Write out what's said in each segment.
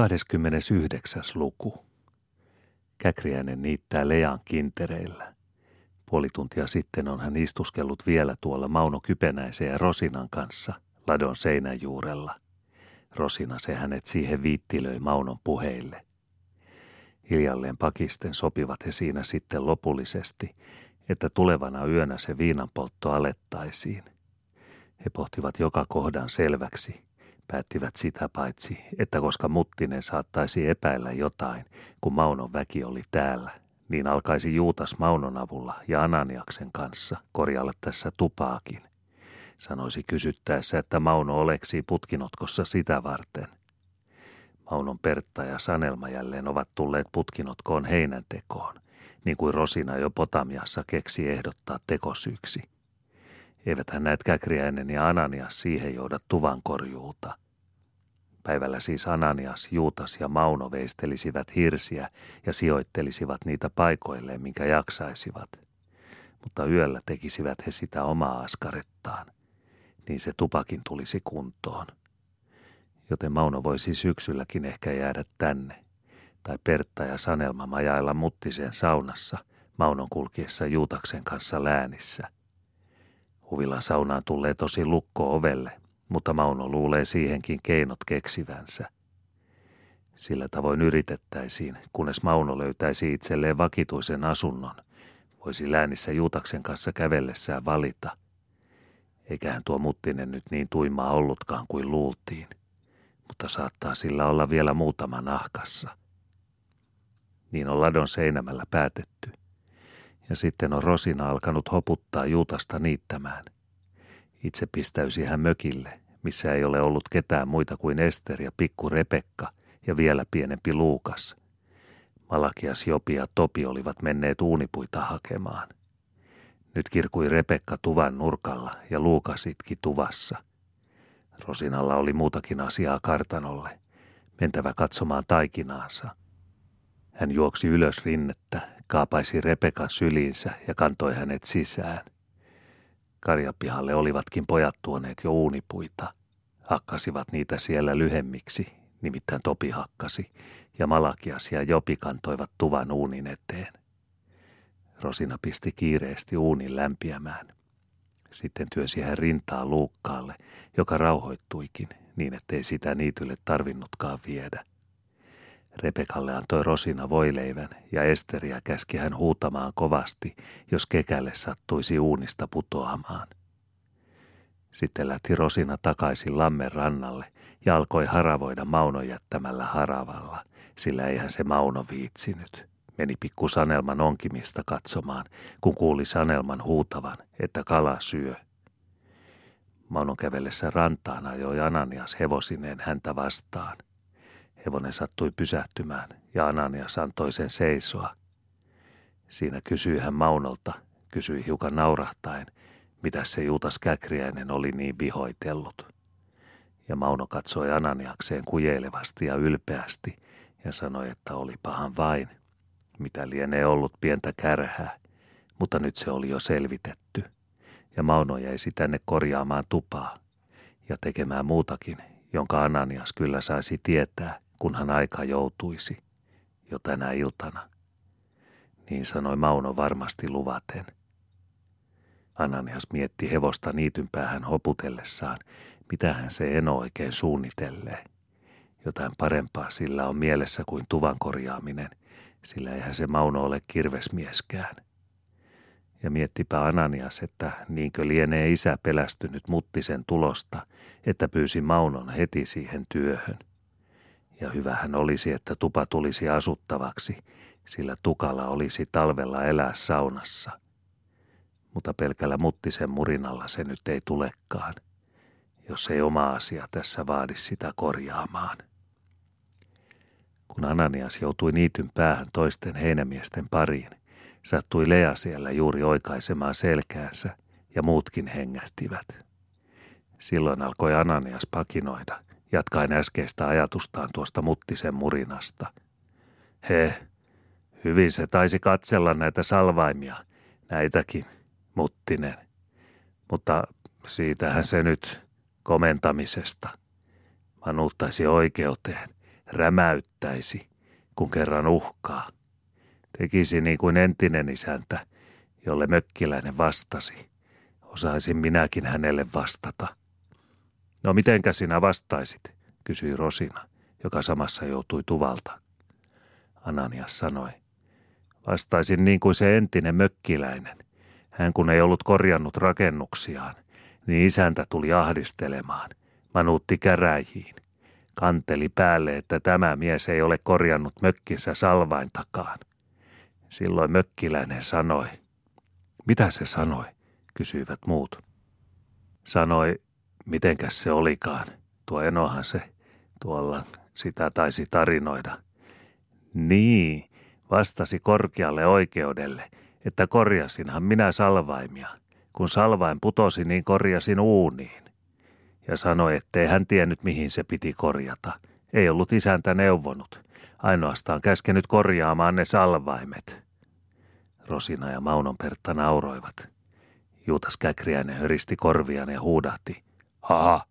29. luku. Käkriäinen niittää Lean kintereillä. Puoli tuntia sitten on hän istuskellut vielä tuolla Mauno Kypenäisen ja Rosinan kanssa ladon seinän juurella. Rosina se hänet siihen viittilöi Maunon puheille. Hiljalleen pakisten sopivat he siinä sitten lopullisesti, että tulevana yönä se viinanpoltto alettaisiin. He pohtivat joka kohdan selväksi – Päättivät sitä paitsi, että koska Muttinen saattaisi epäillä jotain, kun Maunon väki oli täällä, niin alkaisi Juutas Maunon avulla ja Ananiaksen kanssa korjalla tässä tupaakin. Sanoisi kysyttäessä, että Mauno oleksi putkinotkossa sitä varten. Maunon Pertta ja Sanelma jälleen ovat tulleet putkinotkoon heinäntekoon, niin kuin Rosina jo Potamiassa keksi ehdottaa tekosyyksi. Eiväthän näet Käkriäinen ja Ananias siihen tuvan korjuuta. Päivällä siis Ananias, Juutas ja Mauno veistelisivät hirsiä ja sijoittelisivat niitä paikoilleen, minkä jaksaisivat. Mutta yöllä tekisivät he sitä omaa askarettaan. Niin se tupakin tulisi kuntoon. Joten Mauno voisi syksylläkin ehkä jäädä tänne. Tai Pertta ja Sanelma majailla Muttisen saunassa, Maunon kulkiessa Juutaksen kanssa läänissä – Huvilan saunaan tulee tosi lukko ovelle, mutta Mauno luulee siihenkin keinot keksivänsä. Sillä tavoin yritettäisiin, kunnes Mauno löytäisi itselleen vakituisen asunnon, voisi läänissä Juutaksen kanssa kävellessään valita. Eiköhän tuo Muttinen nyt niin tuimaa ollutkaan kuin luultiin, mutta saattaa sillä olla vielä muutama nahkassa. Niin on ladon seinämällä päätetty ja sitten on Rosina alkanut hoputtaa Juutasta niittämään. Itse pistäysi hän mökille, missä ei ole ollut ketään muita kuin Ester ja pikku Repekka ja vielä pienempi Luukas. Malakias, Jopi ja Topi olivat menneet uunipuita hakemaan. Nyt kirkui Repekka tuvan nurkalla ja Luukas itki tuvassa. Rosinalla oli muutakin asiaa kartanolle, mentävä katsomaan taikinaansa. Hän juoksi ylös rinnettä, kaapaisi Repekan syliinsä ja kantoi hänet sisään. Karjapihalle olivatkin pojat tuoneet jo uunipuita. Hakkasivat niitä siellä lyhemmiksi, nimittäin Topi hakkasi, ja Malakias ja Jopi kantoivat tuvan uunin eteen. Rosina pisti kiireesti uunin lämpiämään. Sitten työsi hän rintaa luukkaalle, joka rauhoittuikin, niin ettei sitä niitylle tarvinnutkaan viedä. Rebekalle antoi Rosina voileivän ja Esteriä käski hän huutamaan kovasti, jos kekälle sattuisi uunista putoamaan. Sitten lähti Rosina takaisin lammen rannalle ja alkoi haravoida Maunon jättämällä haravalla, sillä eihän se Mauno viitsinyt. Meni pikku Sanelman onkimista katsomaan, kun kuuli Sanelman huutavan, että kala syö. Maunon kävellessä rantaan ajoi Ananias hevosineen häntä vastaan – Hevonen sattui pysähtymään ja Ananias antoi sen seisoa. Siinä kysyi hän Maunolta, kysyi hiukan naurahtaen, mitä se Juutas Käkriäinen oli niin vihoitellut. Ja Mauno katsoi Ananiakseen kujeilevasti ja ylpeästi ja sanoi, että oli pahan vain, mitä lienee ollut pientä kärhää, mutta nyt se oli jo selvitetty. Ja Mauno jäisi tänne korjaamaan tupaa ja tekemään muutakin, jonka Ananias kyllä saisi tietää – kunhan aika joutuisi, jo tänä iltana. Niin sanoi Mauno varmasti luvaten. Ananias mietti hevosta niityn päähän hoputellessaan, mitähän se eno oikein suunnitellee. Jotain parempaa sillä on mielessä kuin tuvan korjaaminen, sillä eihän se Mauno ole kirvesmieskään. Ja miettipä Ananias, että niinkö lienee isä pelästynyt muttisen tulosta, että pyysi Maunon heti siihen työhön ja hyvähän olisi, että tupa tulisi asuttavaksi, sillä tukala olisi talvella elää saunassa. Mutta pelkällä muttisen murinalla se nyt ei tulekaan, jos ei oma asia tässä vaadi sitä korjaamaan. Kun Ananias joutui niityn päähän toisten heinämiesten pariin, sattui Lea siellä juuri oikaisemaan selkäänsä ja muutkin hengähtivät. Silloin alkoi Ananias pakinoida – jatkaen äskeistä ajatustaan tuosta muttisen murinasta. He, hyvin se taisi katsella näitä salvaimia, näitäkin, muttinen. Mutta siitähän se nyt komentamisesta. Manuuttaisi oikeuteen, rämäyttäisi, kun kerran uhkaa. Tekisi niin kuin entinen isäntä, jolle mökkiläinen vastasi. Osaisin minäkin hänelle vastata. No mitenkä sinä vastaisit, kysyi Rosina, joka samassa joutui tuvalta. Ananias sanoi, vastaisin niin kuin se entinen mökkiläinen. Hän kun ei ollut korjannut rakennuksiaan, niin isäntä tuli ahdistelemaan, manuutti käräjiin. Kanteli päälle, että tämä mies ei ole korjannut mökkinsä salvaintakaan. Silloin mökkiläinen sanoi. Mitä se sanoi, kysyivät muut. Sanoi, mitenkäs se olikaan. Tuo enohan se tuolla sitä taisi tarinoida. Niin, vastasi korkealle oikeudelle, että korjasinhan minä salvaimia. Kun salvain putosi, niin korjasin uuniin. Ja sanoi, ettei hän tiennyt, mihin se piti korjata. Ei ollut isäntä neuvonut. Ainoastaan käskenyt korjaamaan ne salvaimet. Rosina ja Maunon Pertta nauroivat. Juutas Käkriäinen höristi korviaan ja huudahti. Haha,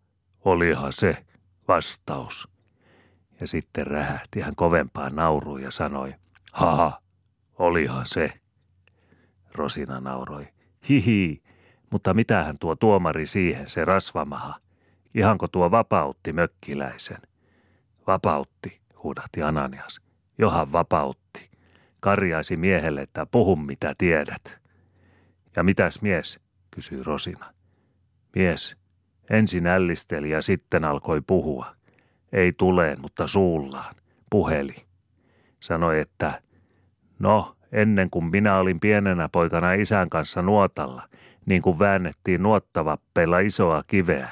olihan se vastaus. Ja sitten rähähti hän kovempaan nauruun ja sanoi, haha, olihan se. Rosina nauroi, hihi, mutta mitähän tuo tuomari siihen, se rasvamaha? Ihanko tuo vapautti mökkiläisen? Vapautti, huudahti Ananias. Johan vapautti. Karjaisi miehelle, että puhu mitä tiedät. Ja mitäs mies, kysyi Rosina. Mies ensin ällisteli ja sitten alkoi puhua. Ei tuleen, mutta suullaan. Puheli. Sanoi, että no, ennen kuin minä olin pienenä poikana isän kanssa nuotalla, niin kuin väännettiin nuottavappeilla isoa kiveä,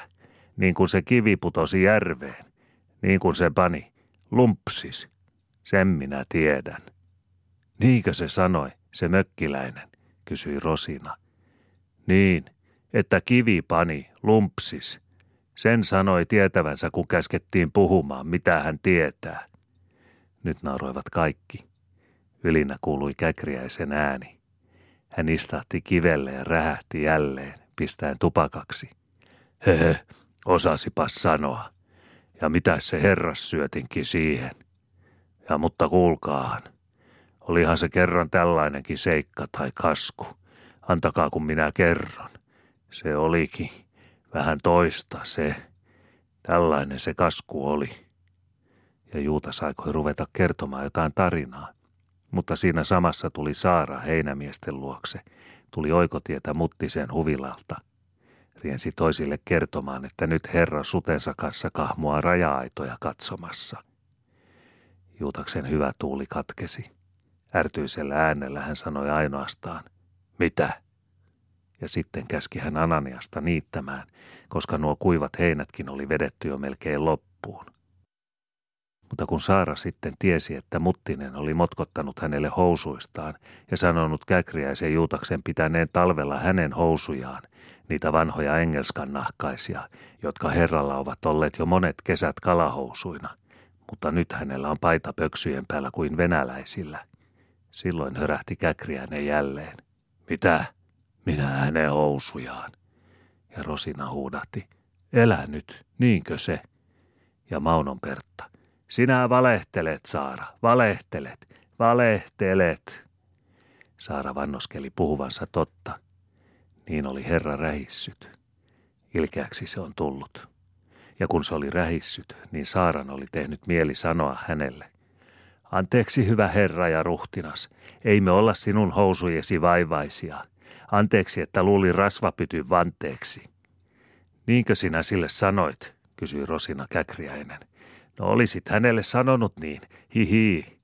niin kuin se kivi putosi järveen, niin kuin se pani, lumpsis. Sen minä tiedän. Niinkö se sanoi, se mökkiläinen, kysyi Rosina. Niin, että kivi pani, lumpsis. Sen sanoi tietävänsä, kun käskettiin puhumaan, mitä hän tietää. Nyt nauroivat kaikki. Ylinä kuului käkriäisen ääni. Hän istahti kivelle ja rähähti jälleen, pistäen tupakaksi. Hehe, osasipas sanoa. Ja mitä se herras syötinkin siihen? Ja mutta kuulkaahan, olihan se kerran tällainenkin seikka tai kasku. Antakaa kun minä kerron. Se olikin vähän toista se. Tällainen se kasku oli. Ja Juuta saikoi ruveta kertomaan jotain tarinaa. Mutta siinä samassa tuli Saara heinämiesten luokse. Tuli oikotietä Muttisen huvilalta. Riensi toisille kertomaan, että nyt herra sutensa kanssa kahmua raja-aitoja katsomassa. Juutaksen hyvä tuuli katkesi. Ärtyisellä äänellä hän sanoi ainoastaan, mitä? Ja sitten käski hän Ananiasta niittämään, koska nuo kuivat heinätkin oli vedetty jo melkein loppuun. Mutta kun Saara sitten tiesi, että Muttinen oli motkottanut hänelle housuistaan ja sanonut Käkriäisen Juutaksen pitäneen talvella hänen housujaan, niitä vanhoja engelskan nahkaisia, jotka herralla ovat olleet jo monet kesät kalahousuina, mutta nyt hänellä on paita pöksyjen päällä kuin venäläisillä. Silloin hörähti Käkriäinen jälleen. Mitä? Minä hänen housujaan. Ja Rosina huudahti. Elä nyt, niinkö se? Ja Maunon Pertta. Sinä valehtelet, Saara, valehtelet, valehtelet. Saara vannoskeli puhuvansa totta. Niin oli Herra rähissyt. Ilkeäksi se on tullut. Ja kun se oli rähissyt, niin Saaran oli tehnyt mieli sanoa hänelle. Anteeksi hyvä Herra ja ruhtinas, ei me olla sinun housujesi vaivaisia – Anteeksi, että luulin rasvapytyn vanteeksi. Niinkö sinä sille sanoit, kysyi Rosina Käkriäinen. No olisit hänelle sanonut niin, hihi.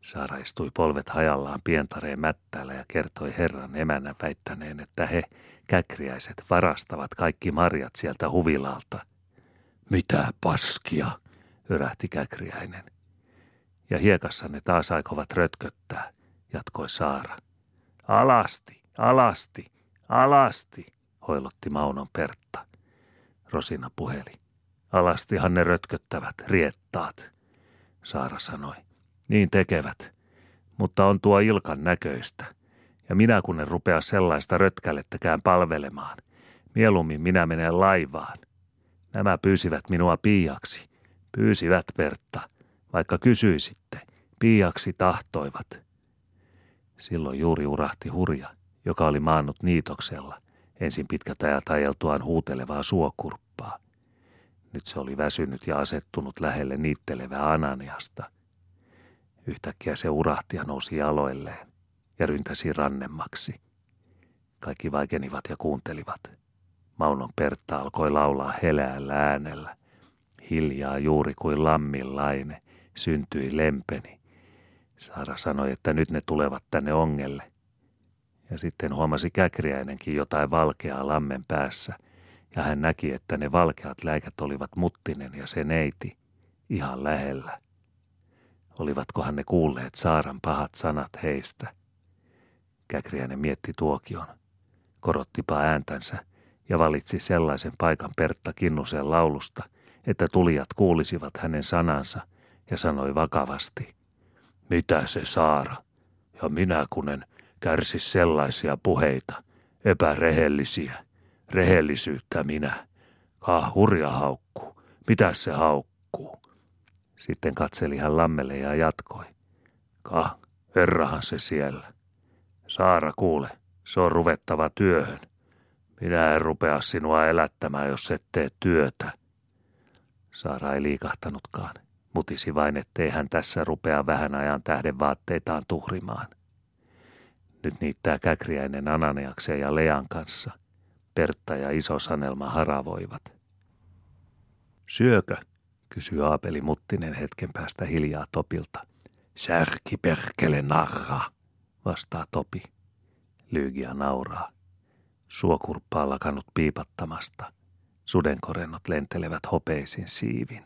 Saara istui polvet hajallaan pientareen mättäällä ja kertoi herran emänä väittäneen, että he, käkriäiset, varastavat kaikki marjat sieltä huvilalta. Mitä paskia, yrähti käkriäinen. Ja hiekassa ne taas aikovat rötköttää, jatkoi Saara. Alasti, Alasti, alasti, hoilotti Maunon Pertta. Rosina puheli. Alastihan ne rötköttävät, riettaat. Saara sanoi. Niin tekevät, mutta on tuo Ilkan näköistä. Ja minä kun en rupea sellaista rötkälettäkään palvelemaan. Mieluummin minä menen laivaan. Nämä pyysivät minua piiaksi. Pyysivät, Pertta. vaikka kysyisitte, piiaksi tahtoivat. Silloin juuri urahti hurja, joka oli maannut niitoksella, ensin pitkät ajat ajeltuaan huutelevaa suokurppaa. Nyt se oli väsynyt ja asettunut lähelle niittelevää Ananiasta. Yhtäkkiä se urahti ja nousi jaloilleen ja ryntäsi rannemmaksi. Kaikki vaikenivat ja kuuntelivat. Maunon Pertta alkoi laulaa heleällä äänellä. Hiljaa juuri kuin lammillaine syntyi lempeni. Saara sanoi, että nyt ne tulevat tänne ongelle. Ja sitten huomasi Käkriäinenkin jotain valkeaa lammen päässä, ja hän näki, että ne valkeat läikät olivat Muttinen ja se neiti, ihan lähellä. Olivatkohan ne kuulleet Saaran pahat sanat heistä? Käkriäinen mietti tuokion, korottipa ääntänsä ja valitsi sellaisen paikan Pertta Kinnusen laulusta, että tulijat kuulisivat hänen sanansa ja sanoi vakavasti, mitä se Saara, ja minä kunen kärsi sellaisia puheita, epärehellisiä, rehellisyyttä minä. Ah, hurja haukkuu, mitä se haukkuu? Sitten katseli hän lammelle ja jatkoi. Kah, herrahan se siellä. Saara kuule, se on ruvettava työhön. Minä en rupea sinua elättämään, jos et tee työtä. Saara ei liikahtanutkaan. Mutisi vain, ettei hän tässä rupea vähän ajan tähden vaatteitaan tuhrimaan. Nyt niittää Käkriäinen Ananiaksen ja Lean kanssa. Pertta ja Iso Sanelma haravoivat. Syökö? kysyy Aapeli Muttinen hetken päästä hiljaa Topilta. Särki perkele narra, vastaa Topi. Lyygia nauraa. Suokurppa on lakannut piipattamasta. Sudenkorennot lentelevät hopeisin siivin.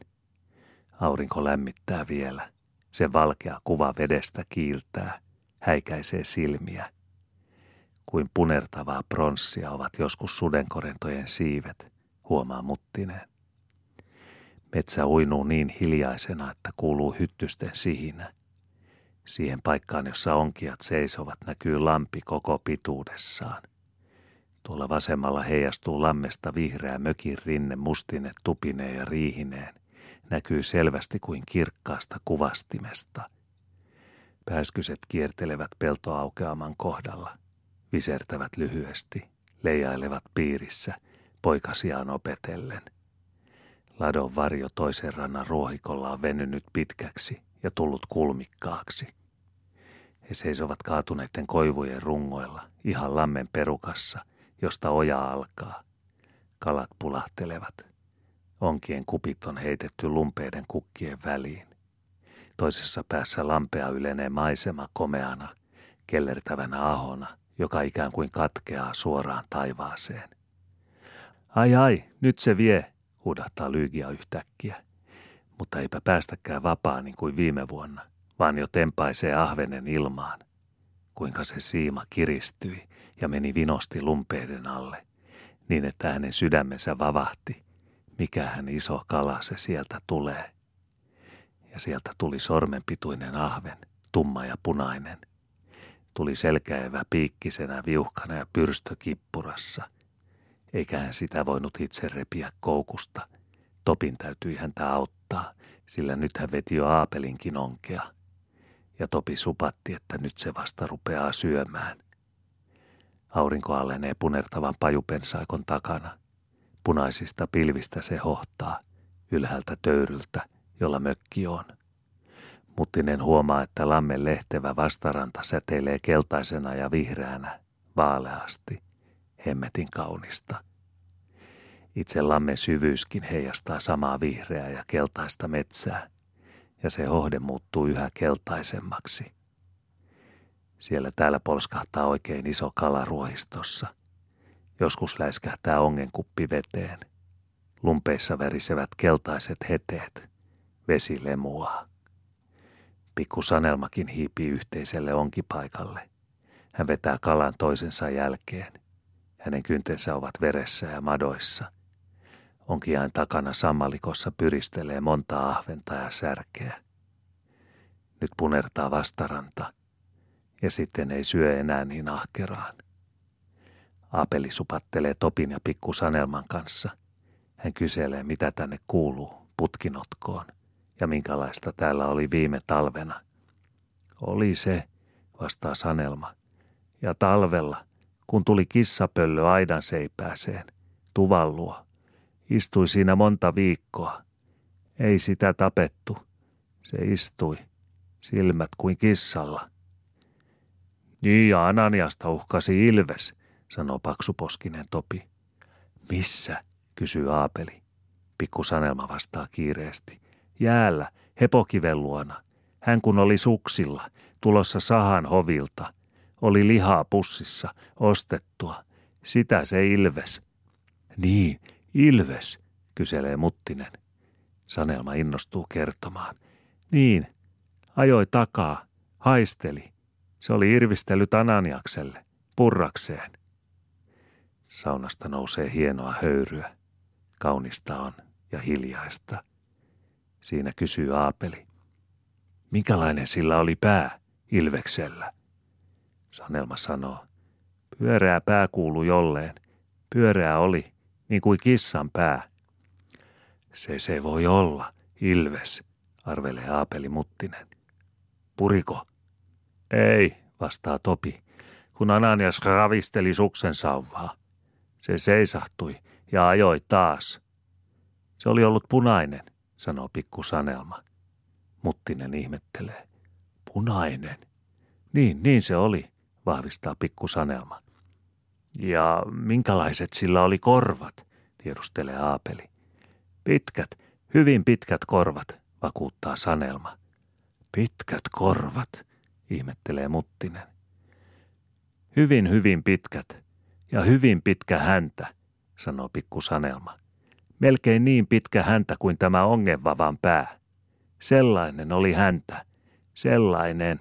Aurinko lämmittää vielä. Se valkea kuva vedestä kiiltää, häikäisee silmiä. Kuin punertavaa pronssia ovat joskus sudenkorentojen siivet, huomaa Muttinen. Metsä uinuu niin hiljaisena, että kuuluu hyttysten sihinä. Siihen paikkaan, jossa onkijat seisovat, näkyy lampi koko pituudessaan. Tuolla vasemmalla heijastuu lammesta vihreä mökin rinne mustine tupineen ja riihineen – näkyy selvästi kuin kirkkaasta kuvastimesta. Pääskyset kiertelevät peltoaukeaman kohdalla, visertävät lyhyesti, leijailevat piirissä, poikasiaan opetellen. Ladon varjo toisen rannan ruohikolla on venynyt pitkäksi ja tullut kulmikkaaksi. He seisovat kaatuneiden koivujen rungoilla, ihan lammen perukassa, josta oja alkaa. Kalat pulahtelevat – Onkien kupit on heitetty lumpeiden kukkien väliin. Toisessa päässä lampea ylenee maisema komeana, kellertävänä ahona, joka ikään kuin katkeaa suoraan taivaaseen. Ai ai, nyt se vie, huudahtaa Lyygia yhtäkkiä. Mutta eipä päästäkään vapaa niin kuin viime vuonna, vaan jo tempaisee ahvenen ilmaan. Kuinka se siima kiristyi ja meni vinosti lumpeiden alle, niin että hänen sydämensä vavahti – mikähän iso kala se sieltä tulee. Ja sieltä tuli sormenpituinen ahven, tumma ja punainen. Tuli selkäevä piikkisenä, viuhkana ja pyrstökippurassa. Eikä hän sitä voinut itse repiä koukusta. Topin täytyi häntä auttaa, sillä nyt hän veti jo Aapelinkin onkea. Ja Topi supatti, että nyt se vasta rupeaa syömään. Aurinko allenee punertavan pajupensaakon takana – Punaisista pilvistä se hohtaa, ylhäältä töyryltä, jolla mökki on. Muttinen huomaa, että lammen lehtevä vastaranta säteilee keltaisena ja vihreänä, vaaleasti, hemmetin kaunista. Itse lammen syvyyskin heijastaa samaa vihreää ja keltaista metsää, ja se hohde muuttuu yhä keltaisemmaksi. Siellä täällä polskahtaa oikein iso kala ruohistossa – Joskus läiskähtää ongenkuppi veteen. Lumpeissa värisevät keltaiset heteet. Vesi lemuaa. Pikku Sanelmakin hiipii yhteiselle onkipaikalle. Hän vetää kalan toisensa jälkeen. Hänen kyntensä ovat veressä ja madoissa. Onkiain takana sammalikossa pyristelee monta ahventa ja särkeä. Nyt punertaa vastaranta ja sitten ei syö enää niin ahkeraan. Apeli supattelee Topin ja pikku Sanelman kanssa. Hän kyselee, mitä tänne kuuluu, putkinotkoon, ja minkälaista täällä oli viime talvena. Oli se, vastaa Sanelma. Ja talvella, kun tuli kissapöllö aidan seipääseen, tuvan luo. Istui siinä monta viikkoa. Ei sitä tapettu. Se istui, silmät kuin kissalla. Niin ja Ananiasta uhkasi Ilves, sanoo paksuposkinen Topi. Missä, kysyy Aapeli. Pikku Sanelma vastaa kiireesti. Jäällä, hepokiven luona. Hän kun oli suksilla, tulossa sahan hovilta. Oli lihaa pussissa, ostettua. Sitä se Ilves. Niin, Ilves, kyselee Muttinen. Sanelma innostuu kertomaan. Niin, ajoi takaa, haisteli. Se oli irvistellyt Ananiakselle, purrakseen. Saunasta nousee hienoa höyryä. Kaunista on ja hiljaista. Siinä kysyy Aapeli. Minkälainen sillä oli pää Ilveksellä? Sanelma sanoo. Pyöreä pää kuuluu jolleen. Pyöreä oli, niin kuin kissan pää. Se se voi olla, Ilves, arvelee Aapeli Muttinen. Puriko? Ei, vastaa Topi, kun Ananias ravisteli suksen sauvaa. Se seisahtui ja ajoi taas. Se oli ollut punainen, sanoo pikku Sanelma. Muttinen ihmettelee. Punainen? Niin, niin se oli, vahvistaa pikku Sanelma. Ja minkälaiset sillä oli korvat, tiedustelee Aapeli. Pitkät, hyvin pitkät korvat, vakuuttaa Sanelma. Pitkät korvat, ihmettelee Muttinen. Hyvin, hyvin pitkät ja hyvin pitkä häntä, sanoo pikku Sanelma. Melkein niin pitkä häntä kuin tämä ongenvavan pää. Sellainen oli häntä. Sellainen.